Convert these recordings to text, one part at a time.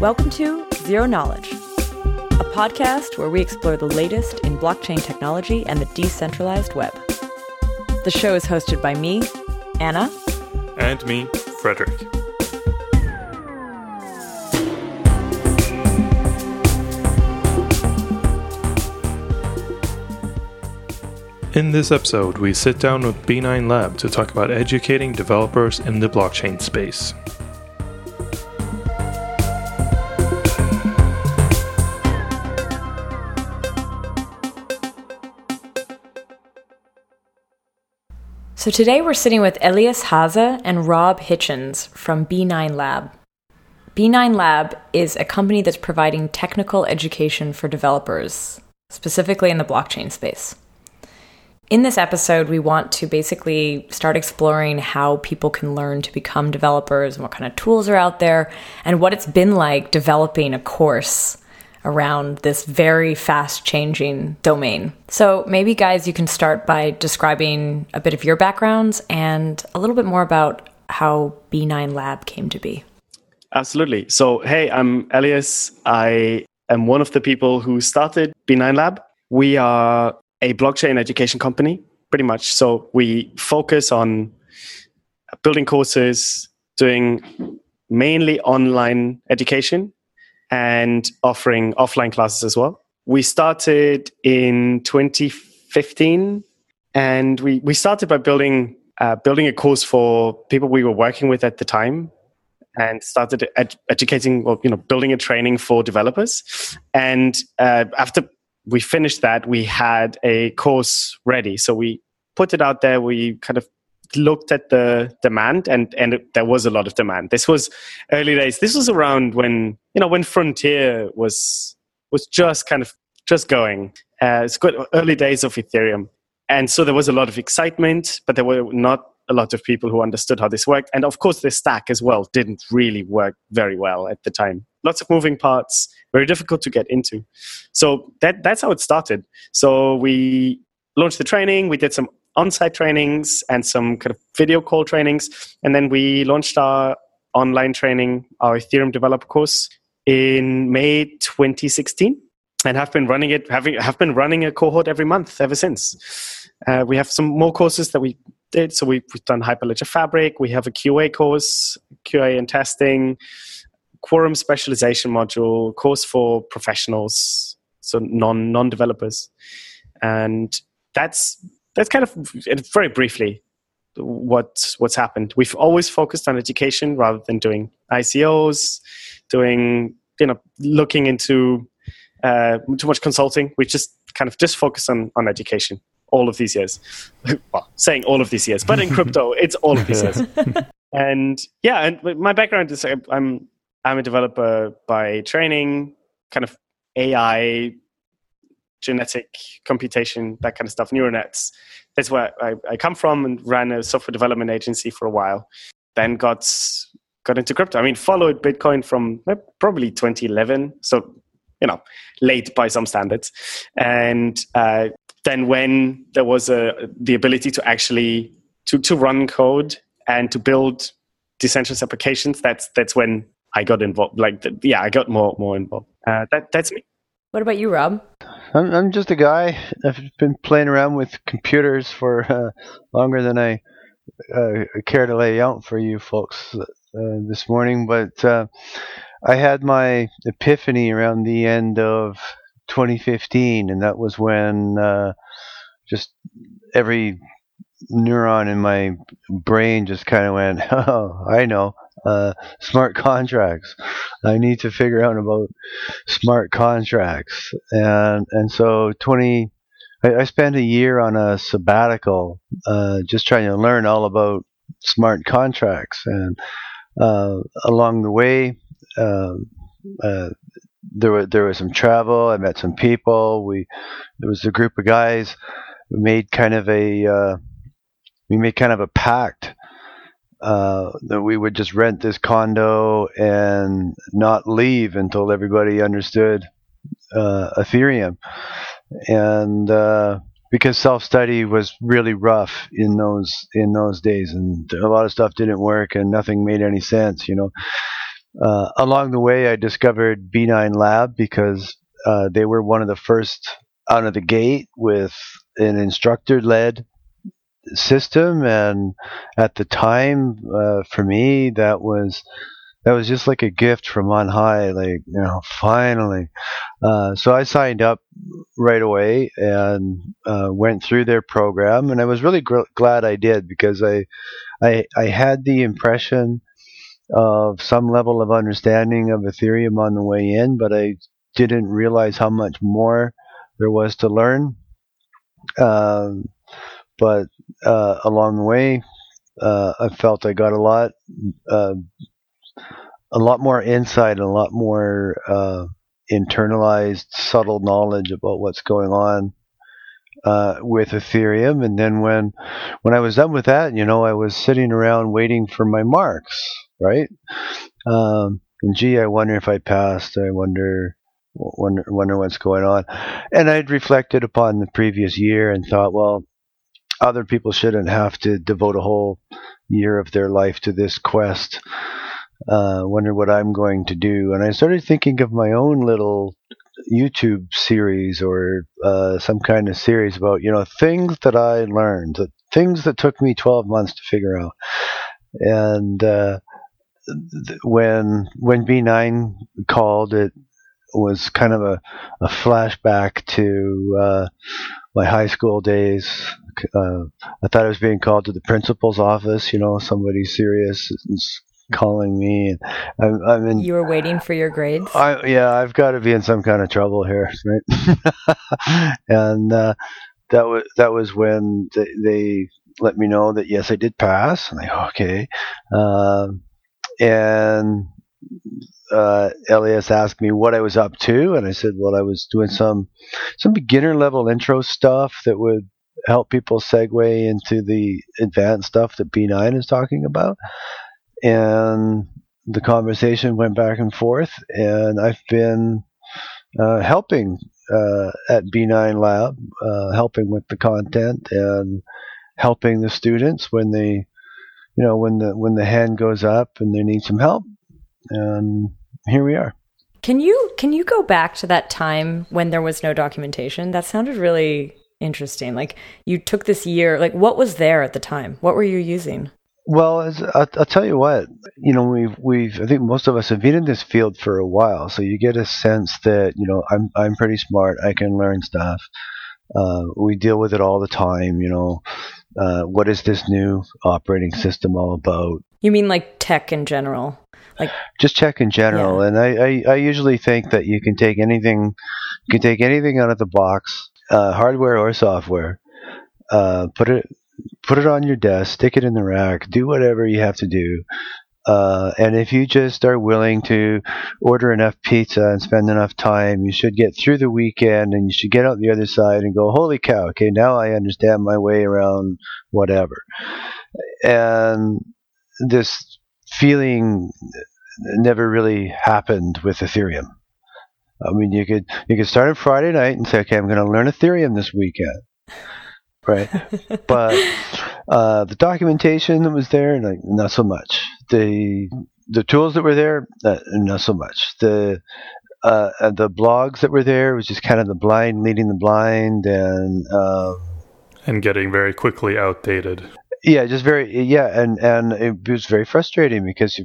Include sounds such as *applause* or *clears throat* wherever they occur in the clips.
Welcome to Zero Knowledge, a podcast where we explore the latest in blockchain technology and the decentralized web. The show is hosted by me, Anna, And me, Frederick. In this episode, we sit down with B9 Lab to talk about educating developers in the blockchain space. So today we're sitting with Elias Haase and Rob Hitchens from B9 Lab. B9 Lab is a company that's providing technical education for developers, specifically in the blockchain space. In this episode, we want to basically start exploring how people can learn to become developers and what kind of tools are out there and what it's been like developing a course around this very fast changing domain. So, maybe, guys, you can start by describing a bit of your backgrounds and a little bit more about how B9 Lab came to be. Absolutely. So, hey, I'm Elias. I am one of the people who started B9 Lab. We are a blockchain education company, pretty much. So, we focus on building courses, doing mainly online education, and offering offline classes as well. We started in 2015, and we, we started by building uh, building a course for people we were working with at the time, and started ed- educating or you know building a training for developers. And uh, after we finished that, we had a course ready, so we put it out there. We kind of looked at the demand and and there was a lot of demand. This was early days. This was around when you know when frontier was was just kind of just going. Uh, it's good early days of ethereum. And so there was a lot of excitement but there were not a lot of people who understood how this worked. And of course the stack as well didn't really work very well at the time. Lots of moving parts very difficult to get into. So that that's how it started. So we launched the training we did some on-site trainings and some kind of video call trainings. And then we launched our online training our ethereum developer course in may 2016 and have been running it having have been running a cohort every month ever since. Uh, we have some more courses that we did. So we've, we've done hyperledger fabric. We have a qa course qa and testing quorum specialization module course for professionals so non non developers and that's that's kind of very briefly what what's happened. We've always focused on education rather than doing ICOs, doing you know looking into uh, too much consulting. We just kind of just focus on on education all of these years. *laughs* well, saying all of these years, but in *laughs* crypto, it's all of these years. and yeah, and my background is I'm I'm a developer by training, kind of AI genetic computation, that kind of stuff, neural nets. That's where I, I, come from and ran a software development agency for a while. Then got got into crypto. I mean, followed Bitcoin from eh, probably 2011, so you know, late by some standards. And uh, then when there was a, the ability to actually to to run code and to build decentralized applications, that's that's when I got involved. Like, the, yeah, I got more more involved. Uh, that that's me. What about you, Rob? I'm, I'm just a guy. I've been playing around with computers for uh, longer than I uh, care to lay out for you folks uh, this morning. But uh, I had my epiphany around the end of 2015, and that was when uh, just every neuron in my brain just kind of went, *laughs* "Oh, I know." Uh, smart contracts. I need to figure out about smart contracts, and and so twenty. I, I spent a year on a sabbatical, uh, just trying to learn all about smart contracts, and uh, along the way. Um, uh, there was there was some travel. I met some people. We there was a group of guys. We made kind of a uh, we made kind of a pact uh, that we would just rent this condo and not leave until everybody understood uh, Ethereum. And uh, because self study was really rough in those in those days, and a lot of stuff didn't work, and nothing made any sense, you know. uh, along the way, I discovered B9 Lab because uh, they were one of the first out of the gate with an instructor led system. And at the time, uh, for me, that was. That was just like a gift from on high, like you know, finally. Uh, so I signed up right away and uh, went through their program, and I was really gr- glad I did because I, I, I had the impression of some level of understanding of Ethereum on the way in, but I didn't realize how much more there was to learn. Um, but uh, along the way, uh, I felt I got a lot, uh, a lot more insight, a lot more uh, internalized, subtle knowledge about what's going on uh, with Ethereum. And then when when I was done with that, you know, I was sitting around waiting for my marks, right? Um, and gee, I wonder if I passed. I wonder. Wonder, wonder what's going on. And I'd reflected upon the previous year and thought, well, other people shouldn't have to devote a whole year of their life to this quest. Uh, wonder what I'm going to do. And I started thinking of my own little YouTube series or uh, some kind of series about you know things that I learned, the things that took me 12 months to figure out. And uh, when when B9 called, it was kind of a, a flashback to uh, my high school days. Uh, I thought I was being called to the principal's office. You know, somebody serious is calling me. I'm, I'm in. You were waiting for your grades. I, yeah, I've got to be in some kind of trouble here, *laughs* right? and uh, that was that was when they, they, let me know that yes, I did pass. And I okay, um, and uh, Elias asked me what I was up to, and I said, "Well, I was doing some some beginner level intro stuff that would help people segue into the advanced stuff that B9 is talking about." And the conversation went back and forth, and I've been uh, helping uh, at B9 Lab, uh, helping with the content and helping the students when they, you know, when the when the hand goes up and they need some help, and here we are. Can you can you go back to that time when there was no documentation? That sounded really interesting. Like you took this year. Like what was there at the time? What were you using? Well, as, I'll, I'll, tell you what. You know, we've we've I think most of us have been in this field for a while, so you get a sense that you know I'm I'm pretty smart. I can learn stuff. Uh, we deal with it all the time. You know, uh, what is this new operating system all about? You mean like tech in general? Like just check in general. Yeah. And I, I, I, usually think that you can take anything, you can take anything out of the box, uh, hardware or software, uh, put it put it on your desk, stick it in the rack, do whatever you have to do. Uh, and if you just are willing to order enough pizza and spend enough time, you should get through the weekend and you should get out the other side and go, holy cow, okay, now I understand my way around whatever. And this feeling never really happened with Ethereum. I mean, you could you could start on Friday night and say, okay, I'm going to learn Ethereum this weekend right? *laughs* but uh, the documentation that was there, like, not so much. The the tools that were there, uh, not so much. The uh, the blogs that were there was just kind of the blind leading the blind, and um, and getting very quickly outdated. Yeah, just very yeah, and and it was very frustrating because uh,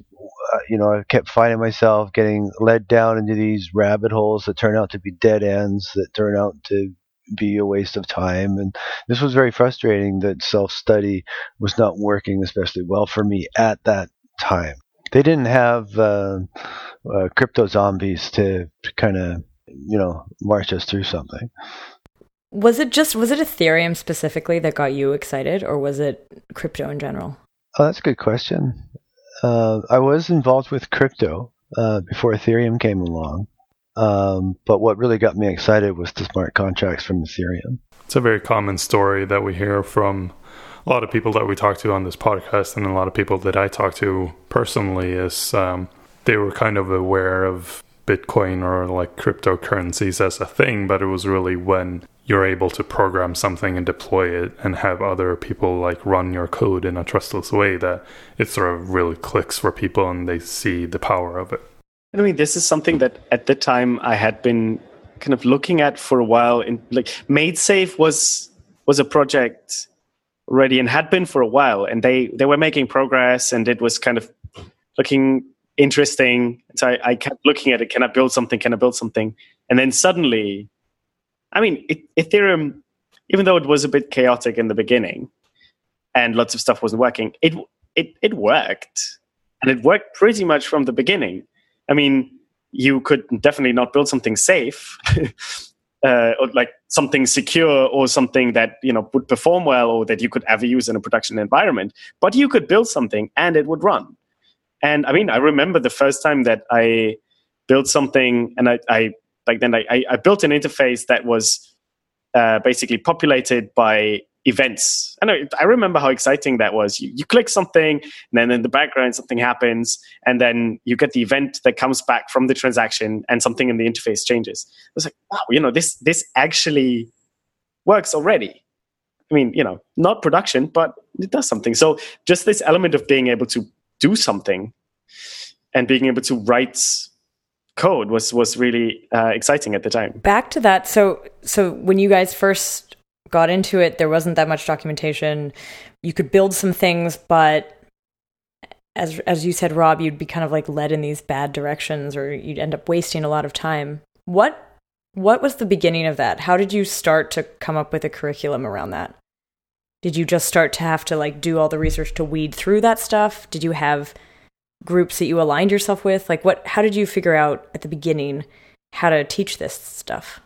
you know I kept finding myself getting led down into these rabbit holes that turn out to be dead ends that turn out to be a waste of time. And this was very frustrating that self study was not working especially well for me at that time. They didn't have uh, uh, CryptoZombies to, to kind of, you know, march us through something. Was it just was it Ethereum specifically that got you excited, or was it crypto in general? Oh, that's a good question. Uh, I was involved with crypto uh, before Ethereum came along, um, but what really got me excited was the smart contracts from Ethereum. It's a very common story that we hear from a lot of people that we talk to on this podcast, and a lot of people that I talk to personally. Is um, they were kind of aware of Bitcoin or like cryptocurrencies as a thing, but it was really when you're able to program something and deploy it and have other people like run your code in a trustless way that it sort of really clicks for people and they see the power of it. I mean, this is something that at the time I had been kind of looking at for a while. In like MaidSafe was was a project already and had been for a while, and they they were making progress, and it was kind of looking interesting. So I, I kept looking at it. Can I build something? Can I build something? And then suddenly I mean, it, Ethereum, even though it was a bit chaotic in the beginning and lots of stuff wasn't working, it it it worked, and it worked pretty much from the beginning. I mean, you could definitely not build something safe. *laughs* uh, or like something secure or something that you know would perform well or that you could ever use in a production environment but you could build something and it would run and i mean i remember the first time that i built something and i, I back then I, I built an interface that was uh, basically populated by events. I know I remember how exciting that was. You, you click something, and then in the background something happens, and then you get the event that comes back from the transaction, and something in the interface changes. I was like, wow, you know, this this actually works already. I mean, you know, not production, but it does something. So just this element of being able to do something and being able to write code was was really uh, exciting at the time. Back to that. So so when you guys first got into it, there wasn't that much documentation. You could build some things, but as as you said, Rob, you'd be kind of like led in these bad directions, or you'd end up wasting a lot of time. What what was the beginning of that? How did you start to come up with a curriculum around that? Did you just start to have to like do all the research to weed through that stuff? Did you have groups that you aligned yourself with? Like what how did you figure out at the beginning how to teach this stuff?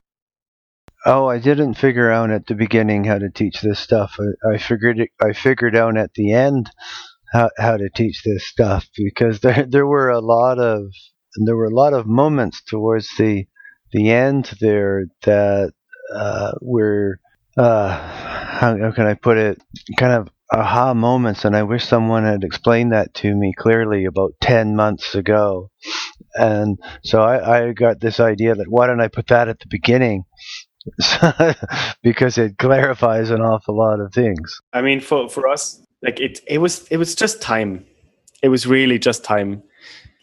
Oh, I didn't figure out at the beginning how to teach this stuff. I, I figured it, I figured out at the end how how to teach this stuff because *laughs* there there were a lot of there were a lot of moments towards the the end there that uh, were uh, how, how can I put it kind of aha moments, and I wish someone had explained that to me clearly about 10 months ago. And so I, I got this idea that why don't I put that at the beginning? *laughs* because it clarifies an awful lot of things. I mean, for, for us, like it, it was, it was just time. It was really just time.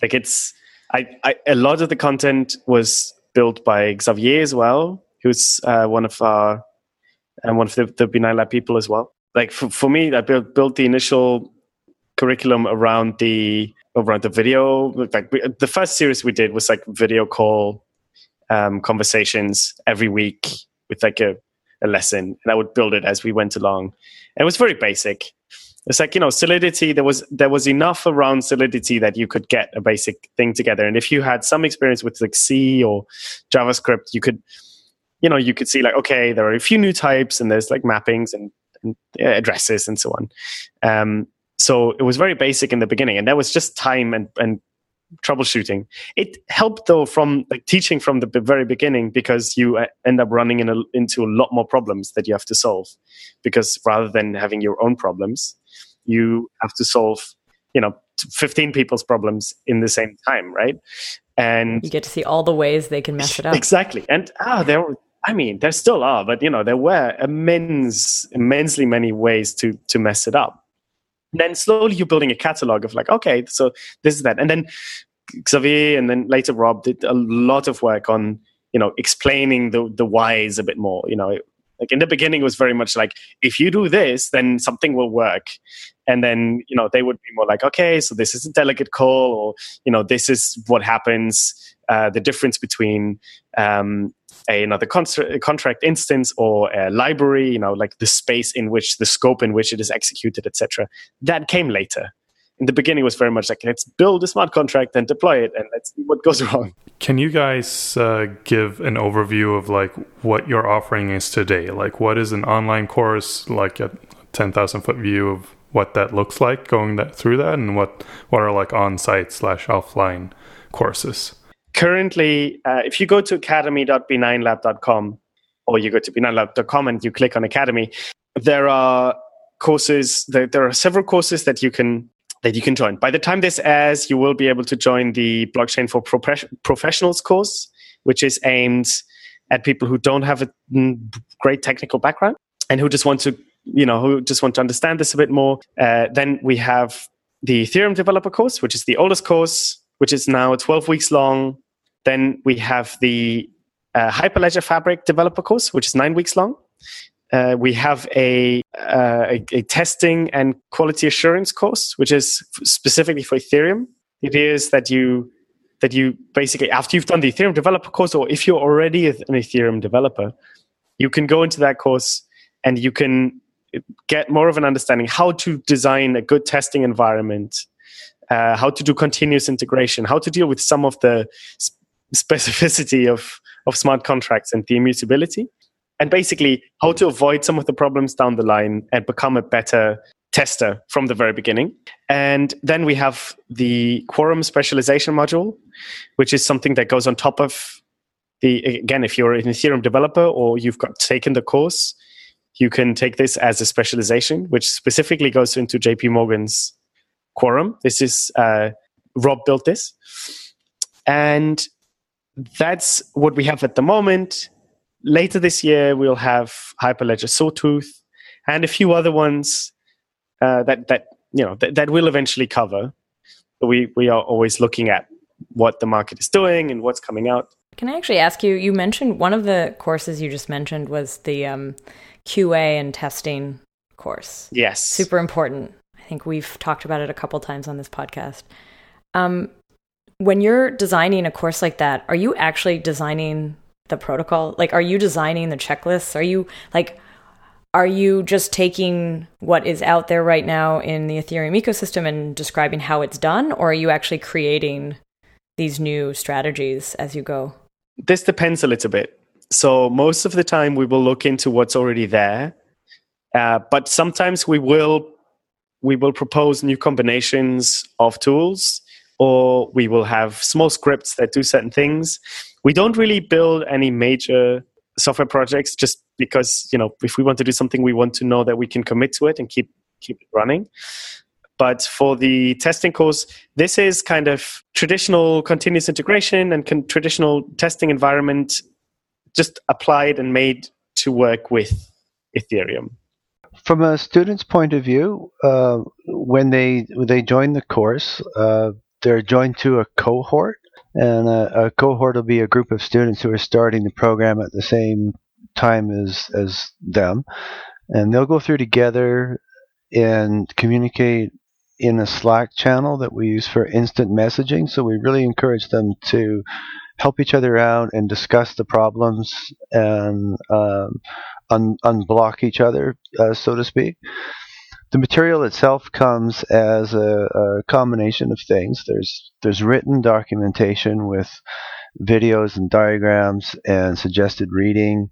Like it's, I, I a lot of the content was built by Xavier as well, who's uh, one of our, and one of the, the B9 Lab people as well like for, for me, I built built the initial curriculum around the around the video. Like we, the first series we did was like video call um, conversations every week with like a, a lesson, and I would build it as we went along. And it was very basic. It's like you know Solidity. There was there was enough around Solidity that you could get a basic thing together. And if you had some experience with like C or JavaScript, you could you know you could see like okay there are a few new types and there's like mappings and and addresses and so on. Um, so it was very basic in the beginning, and that was just time and, and troubleshooting. It helped though from like teaching from the very beginning because you uh, end up running in a, into a lot more problems that you have to solve. Because rather than having your own problems, you have to solve, you know, 15 people's problems in the same time, right? And you get to see all the ways they can mess it up. *laughs* Exactly. And ah, there I mean, there still are, but you know, there were immense, immensely many ways to to mess it up. And then slowly you're building a catalog of like, okay, so this is that, and then Xavier and then later Rob did a lot of work on you know explaining the the whys a bit more. You know, like in the beginning it was very much like if you do this, then something will work, and then you know they would be more like, okay, so this is a delegate call, or you know this is what happens. Uh, the difference between um, another contract instance or a library, you know, like the space in which the scope in which it is executed, etc. That came later. In the beginning, was very much like let's build a smart contract and deploy it, and let's see what goes *laughs* wrong. Can you guys uh, give an overview of like what your offering is today? Like, what is an online course, like a ten thousand foot view of what that looks like, going that through that, and what what are like on site slash offline courses? Currently, uh, if you go to academy.b9lab.com or you go to b9lab.com and you click on Academy, there are courses, there, there are several courses that you can that you can join. By the time this airs, you will be able to join the Blockchain for Pro- Professionals course, which is aimed at people who don't have a great technical background and who just want to, you know, who just want to understand this a bit more. Uh, then we have the Ethereum developer course, which is the oldest course, which is now 12 weeks long. Then we have the uh, Hyperledger Fabric developer course, which is nine weeks long. Uh, we have a, uh, a, a testing and quality assurance course, which is specifically for Ethereum. It is that you that you basically after you've done the Ethereum developer course, or if you're already an Ethereum developer, you can go into that course and you can get more of an understanding how to design a good testing environment, uh, how to do continuous integration, how to deal with some of the specificity of of smart contracts and the immutability and basically how to avoid some of the problems down the line and become a better tester from the very beginning. And then we have the quorum specialization module, which is something that goes on top of the, again, if you're an Ethereum developer or you've got taken the course, you can take this as a specialization, which specifically goes into JP Morgan's quorum. This is, uh, Rob built this. And that's what we have at the moment later this year, we'll have Hyperledger Sawtooth and a few other ones uh, that that you know that, that will eventually cover. We we are always looking at what the market is doing and what's coming out. Can I actually ask you? You mentioned one of the courses you just mentioned was the um, QA and testing course. Yes, super important. I think we've talked about it a couple times on this podcast. Um, when you're designing a course like that, are you actually designing the protocol? Like, are you designing the checklists? Are you like, are you just taking what is out there right now in the Ethereum ecosystem and describing how it's done, or are you actually creating these new strategies as you go? This depends a little bit. So, most of the time, we will look into what's already there, uh, but sometimes we will we will propose new combinations of tools or we will have small scripts that do certain things. We don't really build any major software projects just because you know if we want to do something we want to know that we can commit to it and keep keep it running. But for the testing course this is kind of traditional continuous integration and con- traditional testing environment just applied and made to work with ethereum. From a student's point of view uh, when they when they join the course uh, they're joined to a cohort and a, a, cohort will be a group of students who are starting the program at the same time as as them, and they'll go through together and communicate in a Slack channel that we use for instant messaging. So we really encourage them to help each other out and discuss the problems and um, un- unblock each other, uh, so to speak the material itself comes as a, a, combination of things. There's there's written documentation with videos and diagrams and suggested reading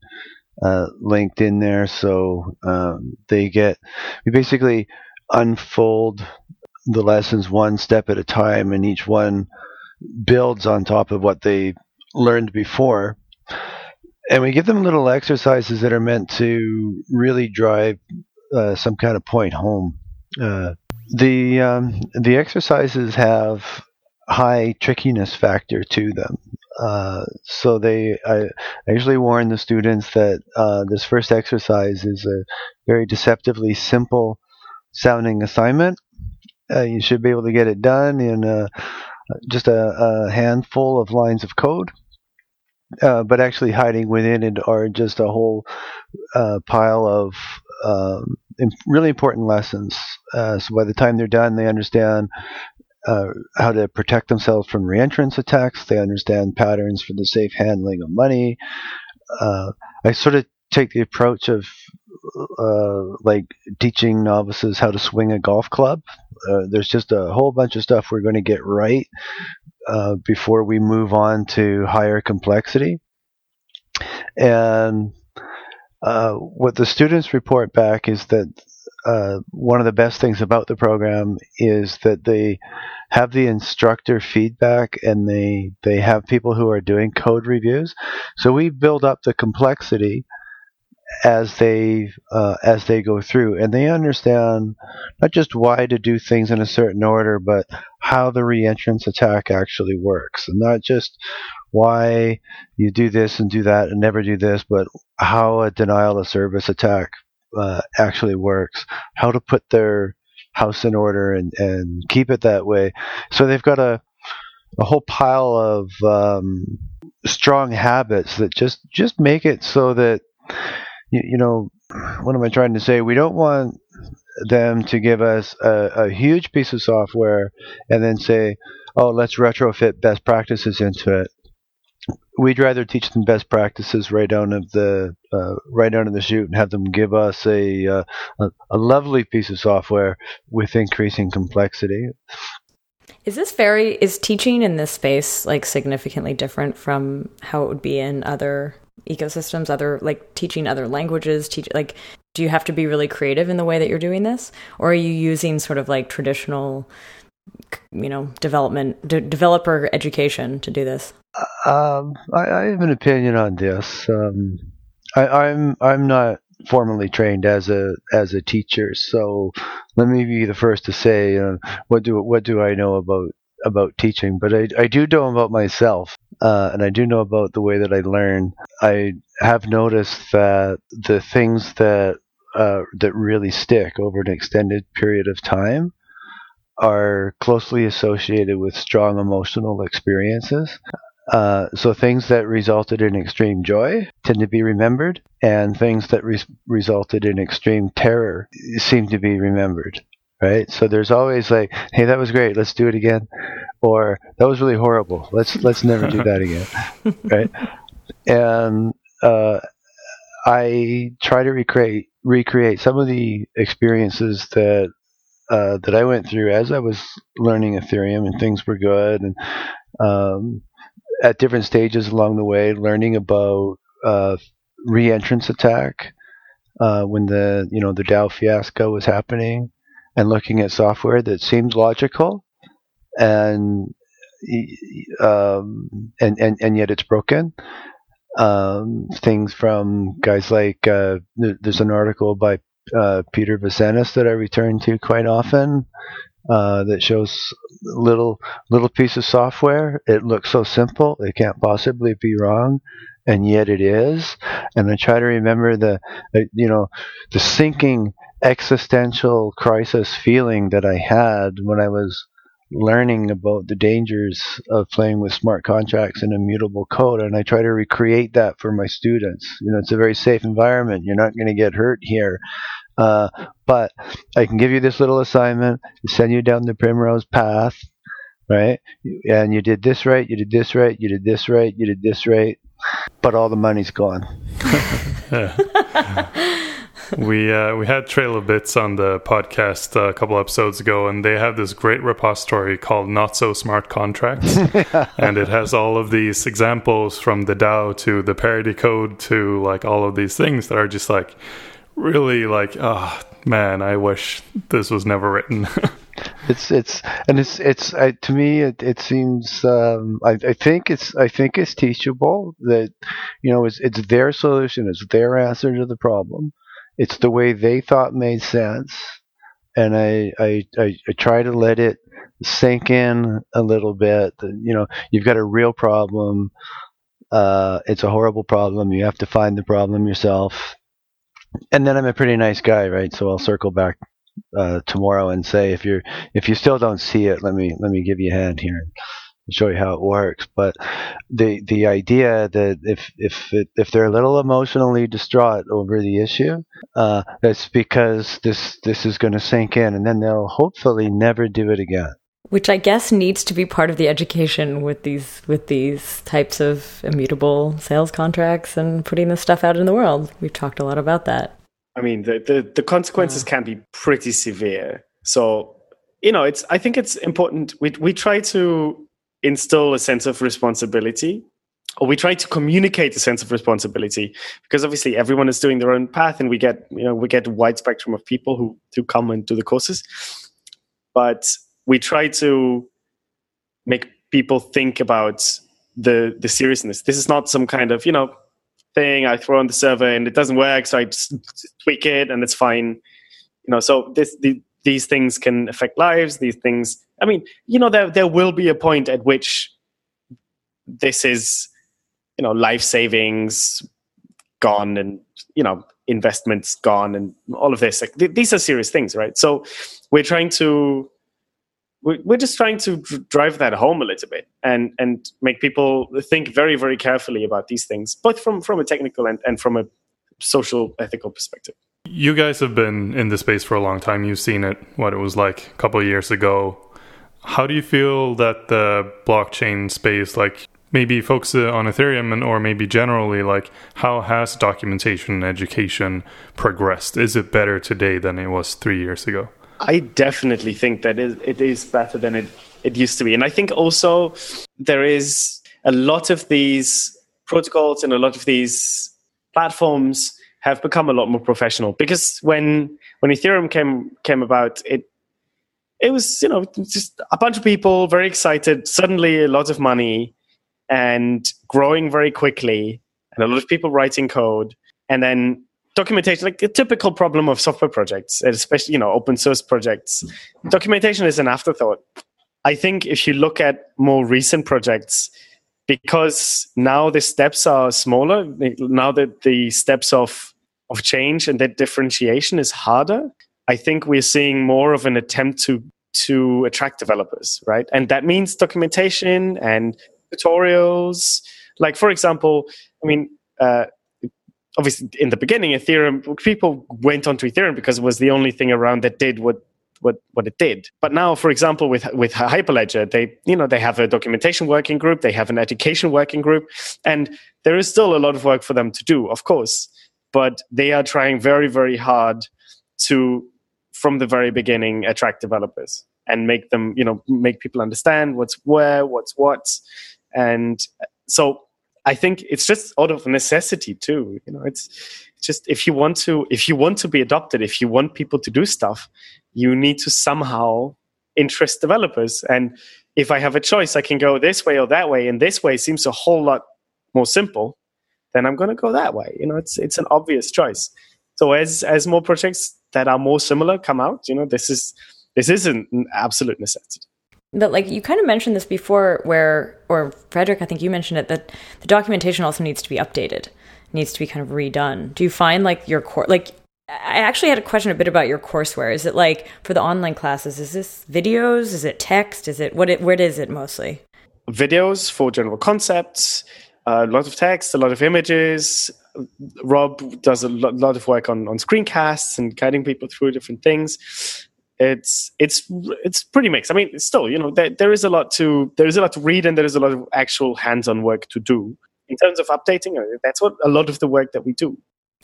uh, linked in there, so um, they get we basically unfold the lessons one step at a time, and each one builds on top of what they learned before. And we give them little exercises that are meant to really drive uh, some kind of point home. Uh, the um, the exercises have high trickiness factor to them. Uh, so they, I, I, usually warn the students that uh, this first exercise is a very deceptively simple sounding assignment. Uh, you should be able to get it done in a, just a, a, handful of lines of code. Uh, but actually, hiding within it are just a whole uh, pile of um, really important lessons. Uh, so by the time they're done, they understand uh, how to protect themselves from reentrance attacks. They understand patterns for the safe handling of money. Uh, I sort of take the approach of uh, like teaching novices how to swing a golf club. Uh, there's just a whole bunch of stuff we're going to get right uh, before we move on to higher complexity. And uh, what the students report back is that uh, one of the best things about the program is that they have the instructor feedback and they they have people who are doing code reviews. So we build up the complexity as they uh, as they go through, and they understand not just why to do things in a certain order, but how the reentrance attack actually works, and not just why you do this and do that and never do this, but how a denial of service attack uh, actually works, how to put their house in order and, and keep it that way. So they've got a a whole pile of um, strong habits that just just make it so that you, you know what am I trying to say? We don't want them to give us a, a huge piece of software and then say, "Oh, let's retrofit best practices into it." We'd rather teach them best practices right down of the uh, right down of the chute and have them give us a, uh, a a lovely piece of software with increasing complexity. Is this very is teaching in this space like significantly different from how it would be in other ecosystems, other like teaching other languages, teach like do you have to be really creative in the way that you're doing this or are you using sort of like traditional you know development de- developer education to do this um, I, I, have an opinion on this um, I, I'm I'm not formally trained as a as a teacher. So let me be the first to say, uh, what do what do I know about about teaching? But I I do know about myself, uh, and I do know about the way that I learn. I have noticed that the things that uh, that really stick over an extended period of time are closely associated with strong emotional experiences. Uh, so things that resulted in extreme joy tend to be remembered, and things that re- resulted in extreme terror seem to be remembered. Right. So there's always like, hey, that was great. Let's do it again, or that was really horrible. Let's let's never do that again. *laughs* right. And uh, I try to recreate recreate some of the experiences that uh, that I went through as I was learning Ethereum, and things were good, and um, at different stages along the way, learning about uh, re-entrance attack uh, when the you know the DAO fiasco was happening, and looking at software that seemed logical, and um, and, and and yet it's broken. Um, things from guys like uh, there's an article by uh, Peter Vessenes that I return to quite often uh, that shows little little piece of software. It looks so simple; it can't possibly be wrong, and yet it is. And I try to remember the, uh, you know, the sinking existential crisis feeling that I had when I was learning about the dangers of playing with smart contracts and immutable code and I try to recreate that for my students. You know, it's a very safe environment. You're not going to get hurt here. Uh, but I can give you this little assignment, send you down the primrose path, right? And you did this right, you did this right, you did this right, you did this right, but all the money's gone. *laughs* we uh, we had Trail of Bits on the podcast a couple episodes ago, and they have this great repository called Not So Smart Contracts, *laughs* and it has all of these examples from the DAO to the parity code to like all of these things that are just like really like, oh man, I wish this was never written. *laughs* it's it's and it's it's to me it, it seems um, I, I think it's I think it's teachable that you know it's it's their solution it's their answer to the problem. It's the way they thought made sense. And I I, I, I try to let it sink in a little bit. You know you've got a real problem uh, it's a horrible problem. You have to find the problem yourself and then I'm a pretty nice guy, right? So I'll circle back uh, tomorrow and say if you're if you still don't see it, let me let me give you a hand here and show you how it works. But the the idea that if if it, if they're a little emotionally distraught over the issue, uh, that's because this this is going to sink in, and then they'll hopefully never do it again which I guess needs to be part of the education with these with these types of immutable sales contracts and putting this stuff out in the world. We've talked a lot about that. I mean, the the, the consequences yeah. can be pretty severe. So, you know, it's I think it's important. We we try to instill a sense of responsibility or we try to communicate a sense of responsibility because obviously everyone is doing their own path and we get you know we get a wide spectrum of people who who come and do the courses but we try to make people think about the the seriousness. This is not some kind of you know thing. I throw on the server and it doesn't work, so I tweak it and it's fine. You know, so this the, these things can affect lives. These things, I mean, you know, there there will be a point at which this is, you know, life savings gone and you know investments gone and all of this. Like th- these are serious things, right? So we're trying to we're just trying to drive that home a little bit and and make people think very very carefully about these things both from from a technical and, and from a social ethical perspective. You guys have been in the space for a long time. You've seen it what it was like a couple of years ago. How do you feel that the blockchain space like maybe focus uh, on ethereum and or maybe generally like how has documentation and education progressed? Is it better today than it was three years ago I definitely think that it is better than it, it used to be. And I think also there is a lot of these protocols and a lot of these platforms have become a lot more professional because when when Ethereum came came about, it it was you know just a bunch of people very excited, suddenly a lot of money, and growing very quickly, and a lot of people writing code, and then documentation like a typical problem of software projects especially you know open source projects documentation is an afterthought. I think if you look at more recent projects because now the steps are smaller now that the steps of of change and that differentiation is harder i think we're seeing more of an attempt to to attract developers right? And that means documentation and tutorials. Like for example i mean uh, obviously in the beginning ethereum people went onto ethereum because it was the only thing around that did what what what it did. But now for example with with hyperledger they you know they have a documentation working group they have an education working group and there is still a lot of work for them to do of course. But they are trying very very hard to from the very beginning attract developers and make them you know make people understand what's where what's what. And so I think it's just out of necessity too. You know, it's just if you want to if you want to be adopted, if you want people to do stuff, you need to somehow interest developers. And if I have a choice, I can go this way or that way, and this way seems a whole lot more simple. Then I'm going to go that way. You know, it's it's an obvious choice. So as as more projects that are more similar come out, you know, this is this is an absolute necessity. But like you kind of mentioned this before, where or Frederick, I think you mentioned it that the documentation also needs to be updated, needs to be kind of redone. Do you find like your core like I actually had a question a bit about your courseware. Is it like for the online classes? Is this videos? Is it text? Is it what? It, where is it mostly? Videos for general concepts, a lot of text, a lot of images. Rob does a lot of work on on screencasts and guiding people through different things it's it's it's pretty mixed. I mean, still, you know, there, there is a lot to there is a lot to read, and there is a lot of actual hands-on work to do in terms of updating. Uh, that's what a lot of the work that we do.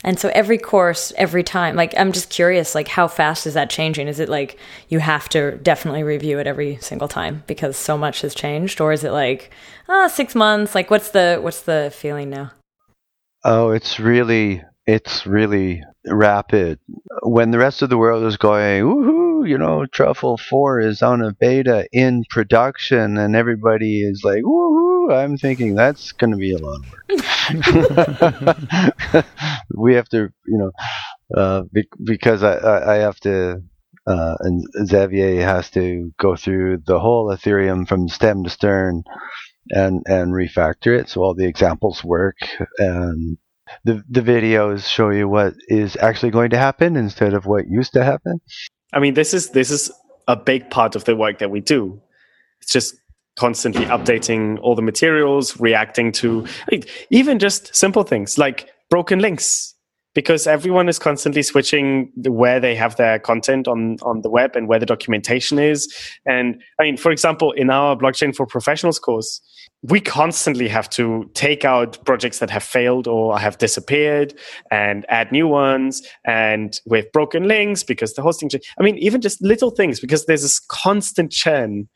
And so every course, every time, like I'm just curious, like how fast is that changing? Is it like you have to definitely review it every single time because so much has changed, or is it like ah oh, six months? Like what's the what's the feeling now? Oh, it's really it's really rapid. When the rest of the world is going, woohoo, you know, Truffle 4 is on a beta in production and everybody is like, woohoo, I'm thinking that's going to be a lot of work. *laughs* we have to, you know, uh, be- because I, I, I, have to, uh, and Xavier has to go through the whole Ethereum from stem to stern and, and refactor it so all the examples work and the the videos show you what is actually going to happen instead of what used to happen. I mean, this is this is a big part of the work that we do. It's just constantly updating all the materials, reacting to even just simple things like broken links, because everyone is constantly switching where they have their content on on the web and where the documentation is. And I mean, for example, in our blockchain for professionals course, we constantly have to take out projects that have failed or have disappeared and add new ones and with broken links because the hosting i mean even just little things because there's this constant churn.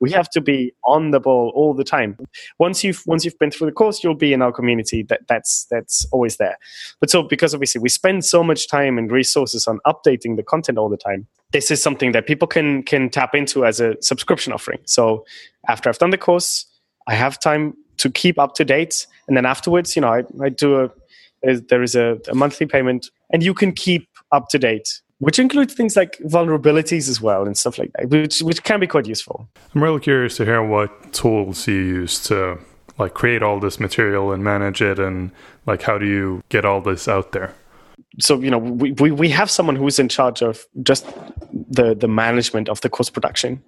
We have to be on the ball all the time. Once you've once you've been through the course you'll be in our community. That that's that's always there. But so because obviously we spend so much time and resources on updating the content all the time this is something that people can can tap into as a subscription offering. So after i've done the course I have time to keep up to date. And then afterwards, you know, I, I do a there is a, a monthly payment, and you can keep up to date which includes things like vulnerabilities as well and stuff like that, which which can be quite useful. I'm really curious to hear what tools you use to like create all this material and manage it, and like how do you get all this out there? So you know, we, we, we have someone who's in charge of just the the management of the course production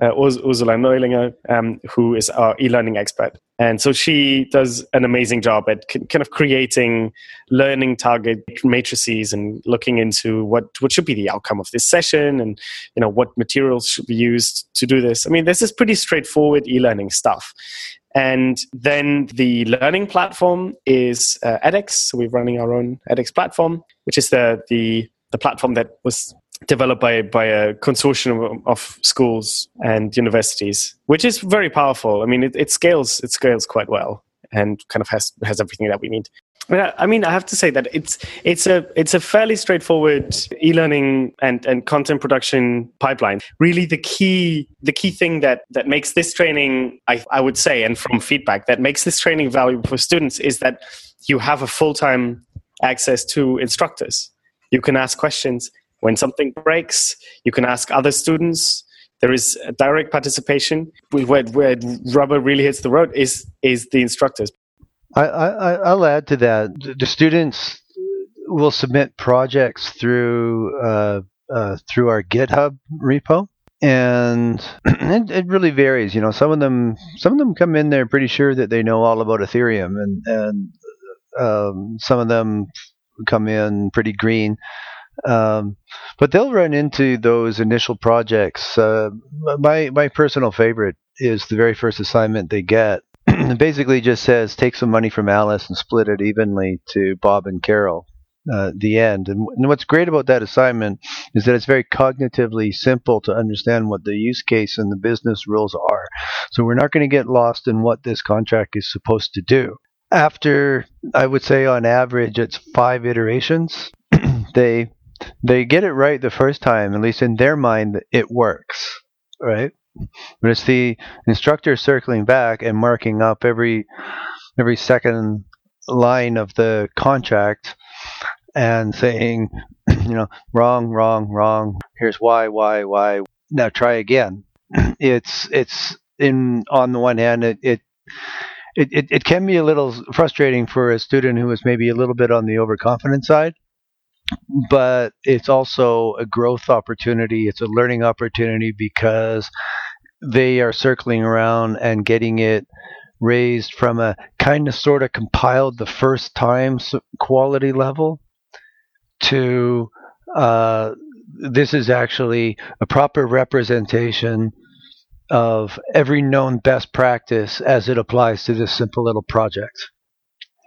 uh, Ursula Neulinger, um, who is our e-learning expert. And so she does an amazing job at kind of creating learning target matrices and looking into what, what should be the outcome of this session and you know what materials should be used to do this. I mean, this is pretty straightforward e-learning stuff. And then the learning platform is uh, edX. So we're running our own edX platform, which is the the the platform that was developed by by a consortium of schools and universities, which is very powerful. I mean, it, it scales it scales quite well and kind of has has everything that we need. I mean, I have to say that it's it's a it's a fairly straightforward e-learning and, and content production pipeline. Really, the key the key thing that that makes this training, I, I would say, and from feedback, that makes this training valuable for students is that you have a full time access to instructors. You can ask questions when something breaks, you can ask other students. There is direct participation. Where, where rubber really hits the road is is the instructors. I, I, I'll add to that. The students will submit projects through uh, uh, through our GitHub repo, and *clears throat* it, it, really varies. You know, some of them some of them come in there pretty sure that they know all about Ethereum, and and um, some of them come in pretty green. Um, but they'll run into those initial projects. Uh, my my personal favorite is the very first assignment they get. *clears throat* it basically just says take some money from Alice and split it evenly to Bob and Carol. Uh, the end. And, and what's great about that assignment is that it's very cognitively simple to understand what the use case and the business rules are. So we're not going to get lost in what this contract is supposed to do. After, I would say on average, it's five iterations. *clears throat* they they get it right the first time, at least in their mind, it works, right? But it's the instructor circling back and marking up every every second line of the contract and saying, *clears throat* you know, wrong, wrong, wrong. Here's why, why, why. Now try again. *clears throat* It's it's in on the one hand, it, it it, it, it can be a little frustrating for a student who is maybe a little bit on the overconfident side but it's also a growth opportunity. It's a learning opportunity because they are circling around and getting it raised from a kind of sort of compiled the first time quality level to uh, this is actually a proper representation of every known best practice as it applies to this simple little project.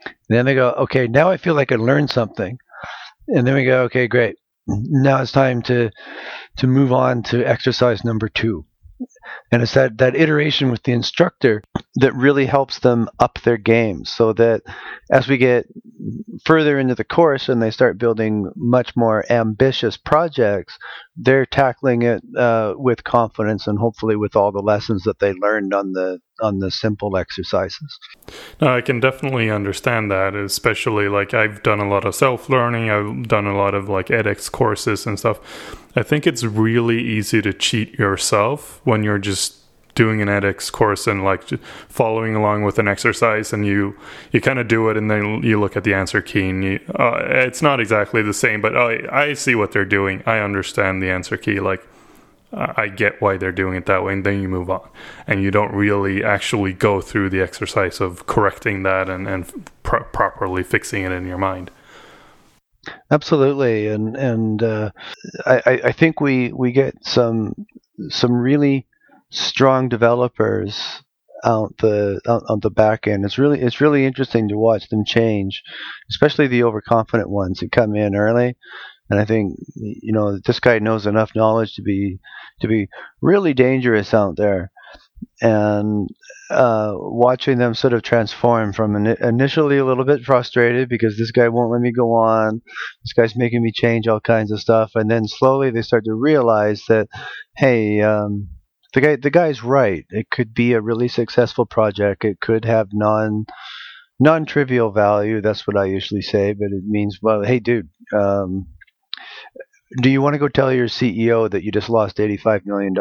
And then they go, okay, now I feel like I learned something and then we go, okay, great. Now it's time to to move on to exercise number two. And it's that, that iteration with the instructor that really helps them up their game so that as we get further into the course and they start building much more ambitious projects, they're tackling it uh, with confidence and hopefully with all the lessons that they learned on the on the simple exercises. No, I can definitely understand that, especially like I've done a lot of self learning, I've done a lot of like edX courses and stuff. I think it's really easy to cheat yourself when you're just doing an edX course and like following along with an exercise and you you kind of do it and then you look at the answer key and you, uh, it's not exactly the same but I, I see what they're doing. I understand the answer key like i get why they're doing it that way and then you move on. And you don't really actually go through the exercise of correcting that and, and properly fixing it in your mind. Absolutely. And and uh, I, I think we we get some some really strong developers out the out, on the back end. It's really it's really interesting to watch them change, especially the overconfident ones that come in early. And I think you know this guy knows enough knowledge to be to be really dangerous out there. And uh, watching them sort of transform from initially a little bit frustrated because this guy won't let me go on, this guy's making me change all kinds of stuff, and then slowly they start to realize that, hey, um, the guy the guy's right. It could be a really successful project. It could have non non-trivial value. That's what I usually say, but it means, well, hey, dude, um, do you want to go tell your CEO that you just lost $85 million?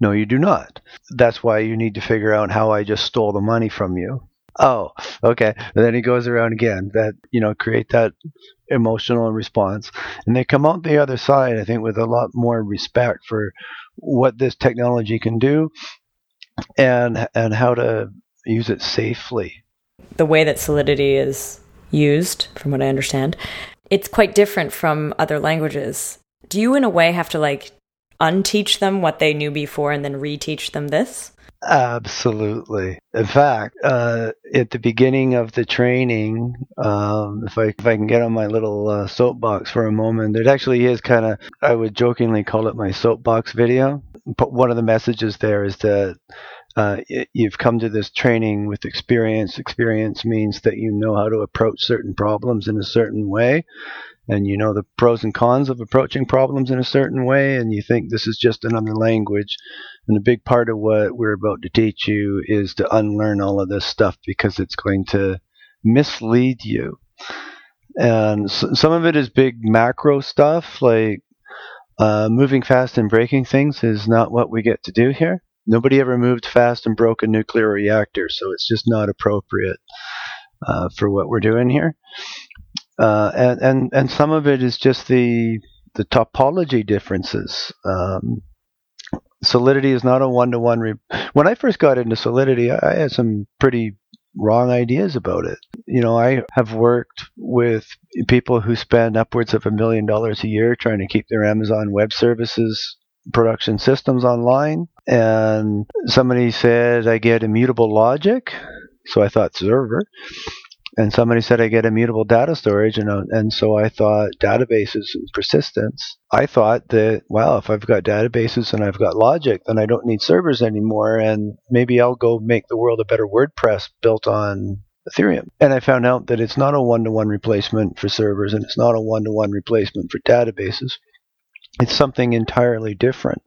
No, you do not. That's why you need to figure out how I just stole the money from you. Oh, okay. And then he goes around again. That you know, create that emotional response, and they come out the other side. I think with a lot more respect for what this technology can do, and and how to use it safely. The way that Solidity is used, from what I understand, it's quite different from other languages. Do you, in a way, have to like unteach them what they knew before and then reteach them this? Absolutely. In fact, uh, at the beginning of the training, um, if I if I can get on my little uh, soapbox for a moment, it actually is kind of I would jokingly call it my soapbox video. But one of the messages there is that uh, you've come to this training with experience. Experience means that you know how to approach certain problems in a certain way, and you know the pros and cons of approaching problems in a certain way, and you think this is just another language. And a big part of what we're about to teach you is to unlearn all of this stuff because it's going to mislead you. And some of it is big macro stuff, like uh, moving fast and breaking things is not what we get to do here nobody ever moved fast and broke a nuclear reactor, so it's just not appropriate uh, for what we're doing here. Uh, and, and and some of it is just the the topology differences. Um, Solidity is not a one to one. When I first got into Solidity, I, I had some pretty wrong ideas about it. You know, I have worked with people who spend upwards of a million dollars a year trying to keep their Amazon Web Services production systems online, and somebody said I get immutable logic, so I thought server, and somebody said I get immutable data storage, and and so I thought databases and persistence. I thought that well, if I've got databases and I've got logic, then I don't need servers anymore, and maybe I'll go make the world a better WordPress built on Ethereum. And I found out that it's not a one to one replacement for servers and it's not a one to one replacement for databases it's something entirely different.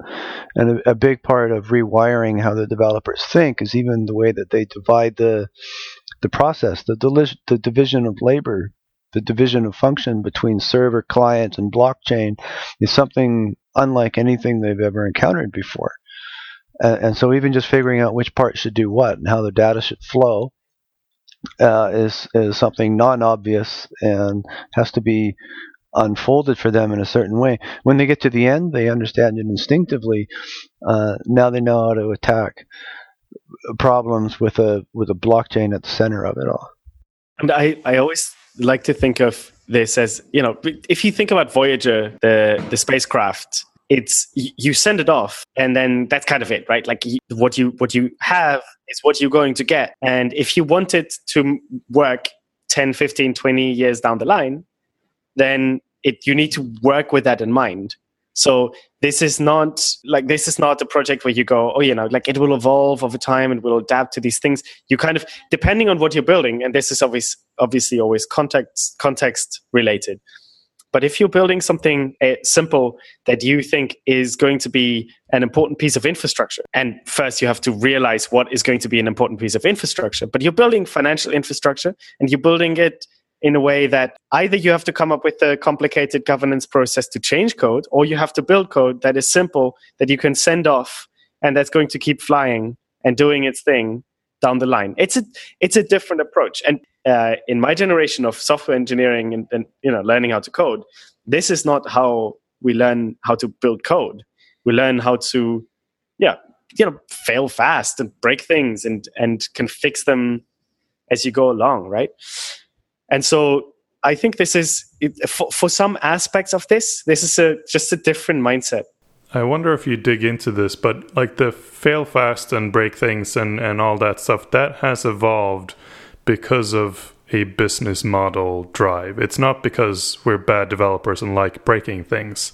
And a, a, big part of rewiring how the developers think is even the way that they divide the the process, the, deli- the division of labor, the division of function between server, client, and blockchain is something unlike anything they've ever encountered before. And, so even just figuring out which part should do what and how the data should flow uh, is is something non-obvious and has to be unfolded for them in a certain way. When they get to the end, they understand it instinctively. Uh, now they know how to attack problems with a with a blockchain at the center of it all. And I, I always like to think of this as you know if you think about Voyager, the the spacecraft. It's you send it off, and then that's kind of it, right? Like what you what you have is what you're going to get, and if you want it to work 10, 15, 20 years down the line, then it you need to work with that in mind. So this is not like this is not a project where you go, oh, you know, like it will evolve over time and will adapt to these things. You kind of depending on what you're building, and this is obvious, obviously always context context related. But if you're building something uh, simple that you think is going to be an important piece of infrastructure, and first you have to realize what is going to be an important piece of infrastructure, but you're building financial infrastructure and you're building it in a way that either you have to come up with a complicated governance process to change code, or you have to build code that is simple that you can send off and that's going to keep flying and doing its thing down the line. It's a it's a different approach. And uh, in my generation of software engineering and, and you know learning how to code, this is not how we learn how to build code. We learn how to yeah you know fail fast and break things and and can fix them as you go along, right? And so I think this is for, for some aspects of this, this is a just a different mindset. I wonder if you dig into this, but like the fail fast and break things and, and all that stuff, that has evolved because of a business model drive. It's not because we're bad developers and like breaking things.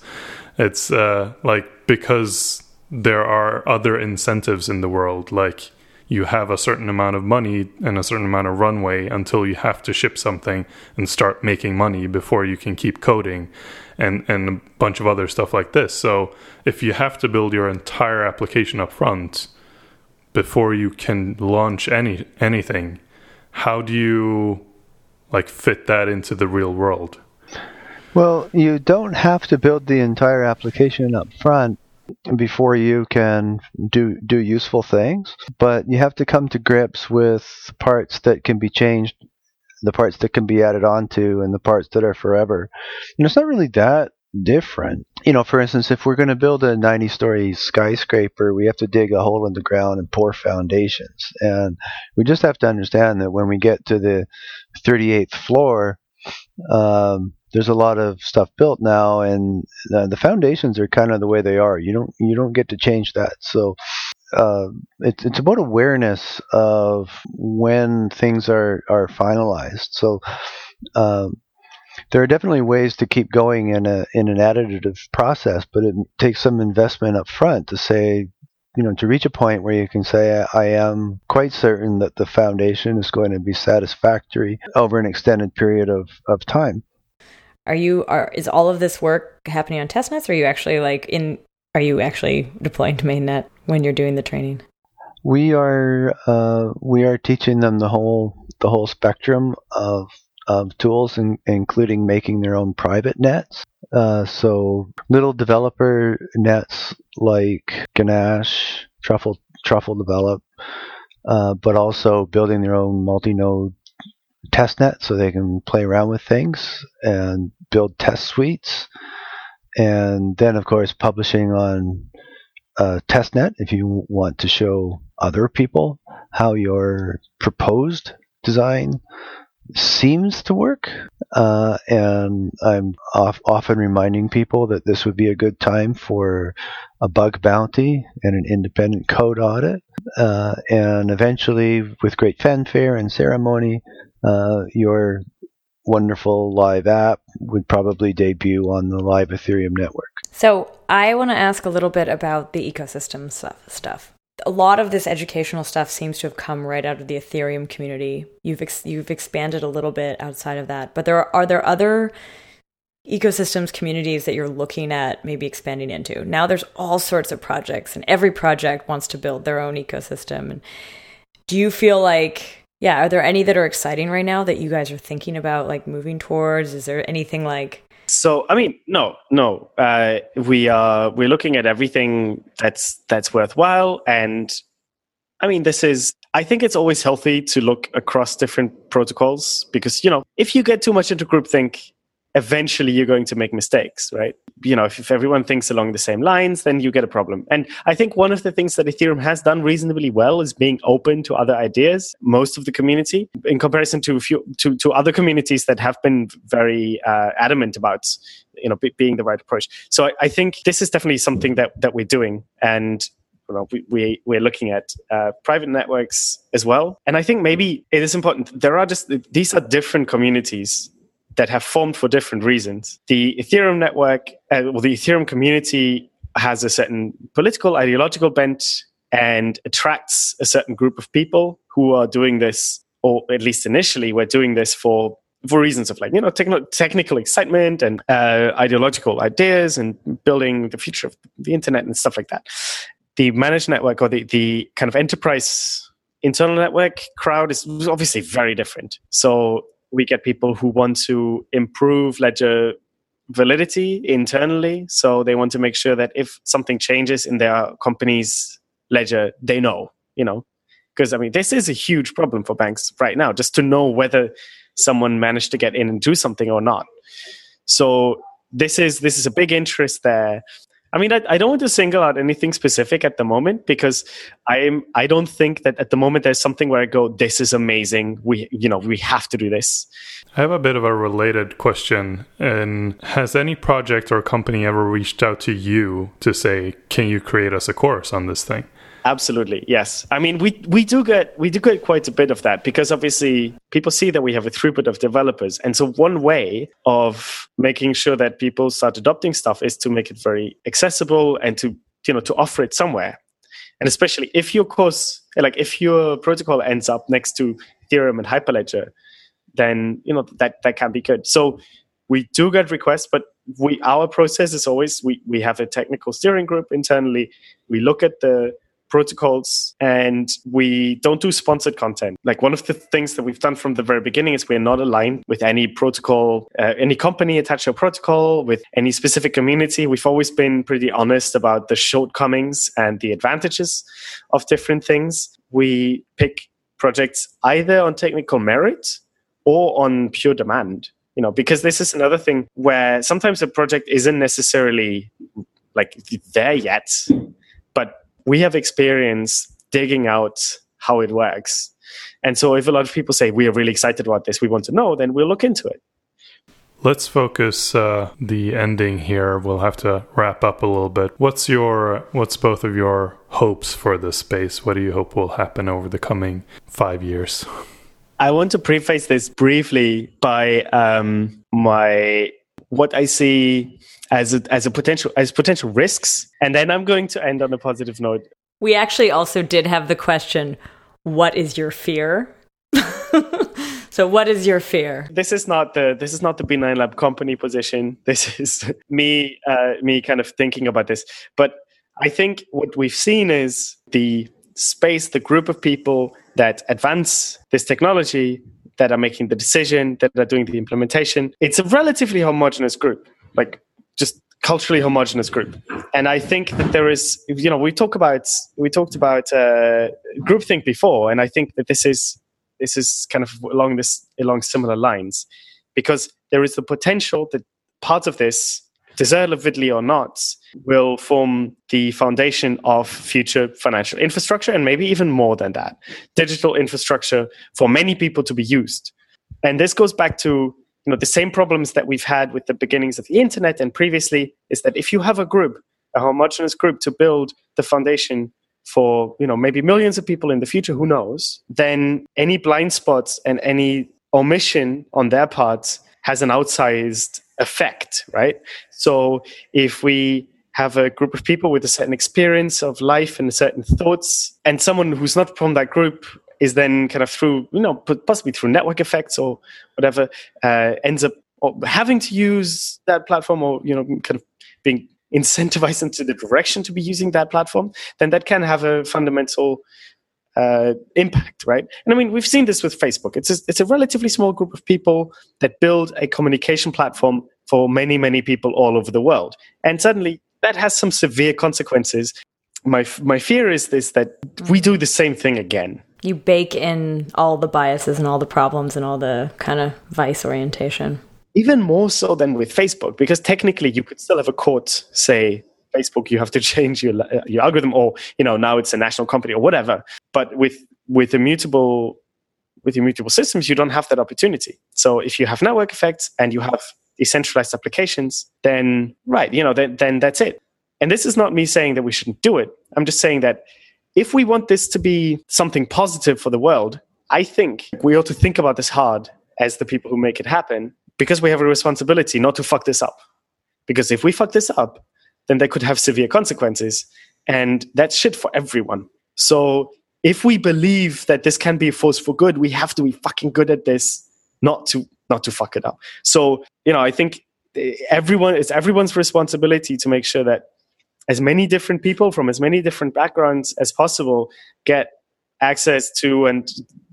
It's uh, like because there are other incentives in the world, like you have a certain amount of money and a certain amount of runway until you have to ship something and start making money before you can keep coding and and a bunch of other stuff like this. So if you have to build your entire application up front before you can launch any anything, how do you like fit that into the real world? Well, you don't have to build the entire application up front before you can do do useful things, but you have to come to grips with parts that can be changed, the parts that can be added onto, and the parts that are forever. And it's not really that different. You know, for instance, if we're going to build a 90 story skyscraper, we have to dig a hole in the ground and pour foundations. And we just have to understand that when we get to the 38th floor, um, there's a lot of stuff built now, and uh, the foundations are kind of the way they are. You don't you don't get to change that. So uh, it's it's about awareness of when things are are finalized. So. Um, there are definitely ways to keep going in a in an additive process, but it takes some investment up front to say, you know, to reach a point where you can say, I am quite certain that the foundation is going to be satisfactory over an extended period of, of time. Are you are is all of this work happening on testnets? Or are you actually like in? Are you actually deploying to mainnet when you're doing the training? We are uh, we are teaching them the whole the whole spectrum of of tools, in, including making their own private nets. Uh, so little developer nets like Ganache, Truffle, Truffle Develop, uh, but also building their own multi-node test net so they can play around with things and build test suites. And then, of course, publishing on uh, testnet if you want to show other people how your proposed design seems to work. Uh, and I'm off, often reminding people that this would be a good time for a bug bounty and an independent code audit. Uh, and eventually, with great fanfare and ceremony, uh, your wonderful live app would probably debut on the live Ethereum network. So, I want to ask a little bit about the ecosystem stuff a lot of this educational stuff seems to have come right out of the Ethereum community. You've ex- you've expanded a little bit outside of that, but there are, are there other ecosystems communities that you're looking at maybe expanding into. Now there's all sorts of projects and every project wants to build their own ecosystem. And do you feel like yeah, are there any that are exciting right now that you guys are thinking about like moving towards? Is there anything like so I mean, no, no. Uh, we are we're looking at everything that's that's worthwhile, and I mean, this is. I think it's always healthy to look across different protocols because you know if you get too much into groupthink, eventually you're going to make mistakes, right? You know, if, if, everyone thinks along the same lines, then you get a problem. And I think one of the things that Ethereum has done reasonably well is being open to other ideas. Most of the community, in comparison to a few to, to other communities that have been very uh, adamant about you know being the right approach. So I, I, think this is definitely something that that we're doing, and we, we we're looking at uh, private networks as well. And I think maybe it is important. There are just these are different communities that have formed for different reasons. The Ethereum network, uh, well, the Ethereum community has a certain political, ideological bent and attracts a certain group of people who are doing this, or at least initially, we're doing this for for reasons of like you know techno- technical excitement and uh, ideological ideas and building the future of the internet and stuff like that. The managed network or the the kind of enterprise internal network crowd is obviously very different. So we get people who want to improve ledger validity internally. So they want to make sure that if something changes in their company's ledger, they know, you know, because I mean, this is a huge problem for banks right now, just to know whether someone managed to get in and do something or not. So this is this is a big interest there. I mean, I, I, don't want to single out anything specific at the moment because I am. I don't think that at the moment there's something where I go, "This is amazing. We, you know, we have to do this." I have a bit of a related question. And has any project or company ever reached out to you to say, "Can you create us a course on this thing?" Absolutely, yes. I mean, we we do get we do get quite a bit of that because obviously people see that we have a throughput of developers, and so one way of making sure that people start adopting stuff is to make it very accessible and to you know to offer it somewhere. And especially if your course, like if your protocol ends up next to Ethereum and Hyperledger, then you know that that can be good. So we do get requests, but we our process is always we we have a technical steering group internally. We look at the protocols and we don't do sponsored content. Like one of the things that we've done from the very beginning is we're not aligned with any protocol, uh, any company attached to a protocol, with any specific community. We've always been pretty honest about the shortcomings and the advantages of different things. We pick projects either on technical merit or on pure demand you know because this is another thing where sometimes a project isn't necessarily like there yet we have experience digging out how it works. And so if a lot of people say, we are really excited about this, we want to know, then we'll look into it. Let's focus uh, the ending here. We'll have to wrap up a little bit. What's your, what's both of your hopes for this space? What do you hope will happen over the coming five years? I want to preface this briefly by um, my what I see as a, as a potential as potential risks, and then I'm going to end on a positive note. We actually also did have the question, "What is your fear?" *laughs* so, what is your fear? This is not the this is not the B9 Lab company position. *laughs* This is me uh, me kind of thinking about this, but I think what we've seen is the space, the group of people that advance this technology that are making the decision, that are doing the implementation. It's a relatively homogenous group, like just culturally homogenous group. And I think that there is, you know, we talk about we talked about uh, groupthink before, and I think that this is this is kind of along this along similar lines, because there is the potential that parts of this deservedly or not, will form the foundation of future financial infrastructure and maybe even more than that digital infrastructure for many people to be used. And this goes back to you know the same problems that we've had with the beginnings of the internet and previously is that if you have a group a homogeneous group to build the foundation for you know maybe millions of people in the future who knows then any blind spots and any omission on their part has an outsized effect, right? So if we have a group of people with a certain experience of life and certain thoughts, and someone who's not from that group is then kind of through, you know, possibly through network effects or whatever, uh, ends up having to use that platform or, you know, kind of being incentivized *laughs* into the direction to be using that platform, then that can have a fundamental uh, impact, right? And I mean, we've seen this with Facebook. It's a, it's a relatively small group of people that build a communication platform for many, many people all over the world. And suddenly that has some severe consequences. My, my fear is this that we do the same thing again. You bake in all the biases and all the problems and all the kind of vice orientation. Even more so than with Facebook, because technically you could still have a court say, Facebook, you have to *laughs* change your uh, your algorithm, or you know now it's a national company or whatever. But with with immutable with immutable systems, you don't have that opportunity. So if you have network effects and you have decentralized applications, then right, you know, then then that's it. And this is not me saying that we shouldn't do it. I'm just saying that if we want this to be something positive for the world, I think we ought to think about this hard as the people who make it happen because we have a responsibility not to fuck this up. Because if we fuck this up, then they could have severe consequences. And that's shit for everyone. So if we believe that this can be a force for good, we have to be fucking good at this, not to not to fuck it up. So, you know, I think eh, everyone it's everyone's responsibility to make sure that as many different people from as many different backgrounds as possible get access to and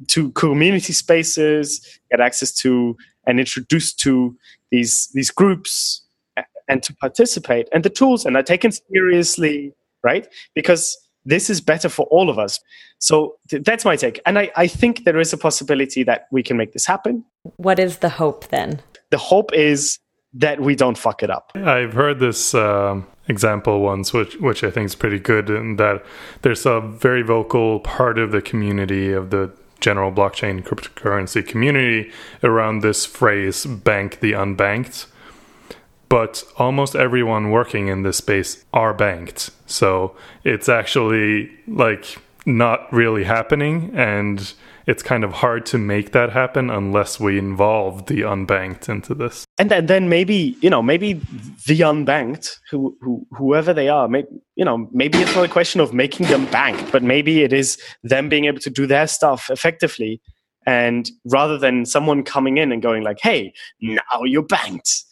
to community spaces, get access to and introduced to these these groups and to participate. And the tools and are taken seriously right? Because this is better for all of us. So th- that's my take. And I, I think there is a possibility that we can make this happen. What is the hope then? The hope is that we don't fuck it up. I've heard this um, example once which which i think is pretty good in that there's a very vocal part of the community of the general blockchain cryptocurrency community around this phrase bank the unbanked. But almost everyone working in this space are banked. So it's actually like not really happening. And it's kind of hard to make that happen unless we involve the unbanked into this. And then, then maybe you know maybe the unbanked, who, who whoever they are, maybe you know maybe it's not a question of making them banked, but maybe it is them being able to do their stuff effectively, and rather than someone coming in and going like, "Hey, now you're banked,"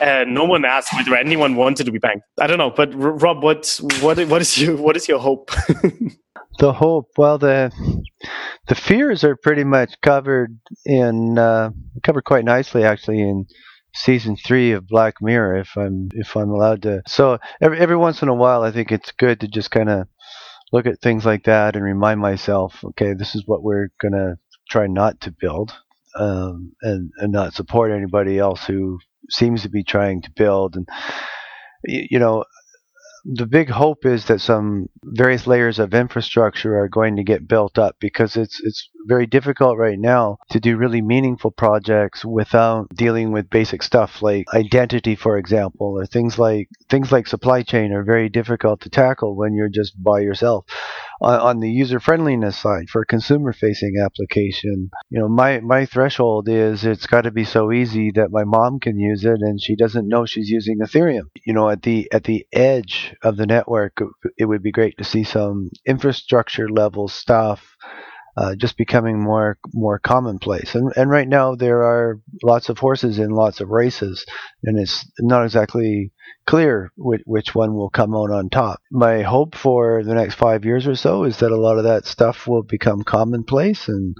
uh, no one asked whether anyone wanted to be banked. I don't know, but Rob, what what what is your what is your hope? *laughs* the hope, well, the the fears are pretty much covered in uh, covered quite nicely actually in season three of Black Mirror, if I'm if I'm allowed to. So every every once in a while, I think it's good to just kind of look at things like that and remind myself, okay, this is what we're gonna try not to build, um, and and not support anybody else who seems to be trying to build. And you know, the big hope is that some various layers of infrastructure are going to get built up because it's it's very difficult right now to do really meaningful projects without dealing with basic stuff like identity for example or things like things like supply chain are very difficult to tackle when you're just by yourself on the user friendliness side for a consumer facing application. You know my my threshold is it's got to be so easy that my mom can use it and she doesn't know she's using ethereum. You know at the at the edge of the network it would be great to see some infrastructure level stuff uh, just becoming more more commonplace. And and right now there are lots of horses in lots of races, and it's not exactly clear which, which one will come out on top. My hope for the next five years or so is that a lot of that stuff will become commonplace and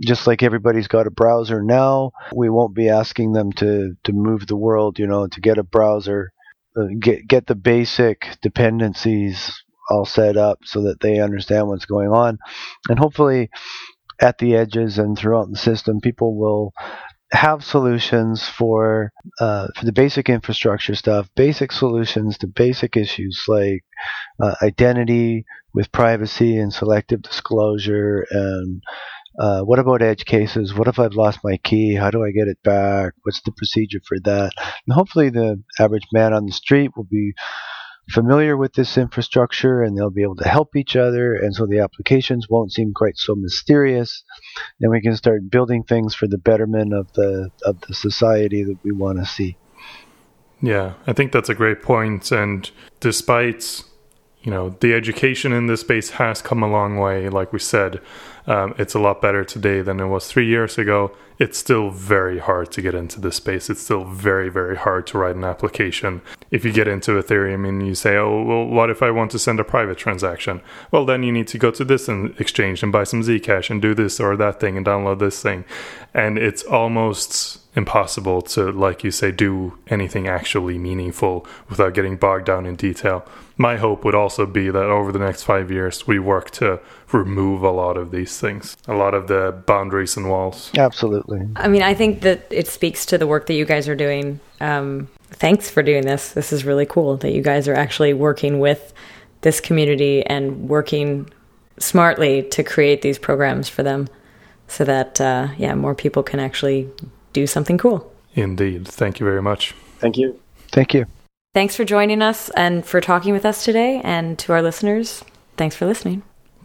just like everybody's got a browser now, we won't be asking them to, to move the world, you know, to get a browser, uh, get get the basic dependencies all set up so that they understand what's going on. And hopefully, at the edges and throughout the system, people will have solutions for uh, for the basic infrastructure stuff, basic solutions to basic issues like uh, identity with privacy and selective disclosure and uh, what about edge cases? What if I've lost my key? How do I get it back? What's the procedure for that? And hopefully, the average man on the street will be familiar with this infrastructure and they'll be able to help each other and so the applications won't seem quite so mysterious. And we can start building things for the betterment of the of the society that we want to see. Yeah i think that's a great point and despite you know the education in this space has come a long way like we said um, it's a lot better today than it was three years ago. It's still very hard to get into this space. It's still very, very hard to write an application. If you get into Ethereum and you say, oh, well, what if I want to send a private transaction? Well, then you need to go to this exchange and buy some Zcash and do this or that thing and download this thing. And it's almost impossible to, like you say, do anything actually meaningful without getting bogged down in detail. My hope would also be that over the next five years, we work to remove a lot of these things, a lot of the boundaries and walls. Absolutely. I mean, I think that it speaks to the work that you guys are doing. Um, thanks for doing this. This is really cool that you guys are actually working with this community and working smartly to create these programs for them so that, uh, yeah, more people can actually do something cool. Indeed. Thank you very much. Thank you. Thank you. Thanks for joining us and for talking with us today. And to our listeners, thanks for listening.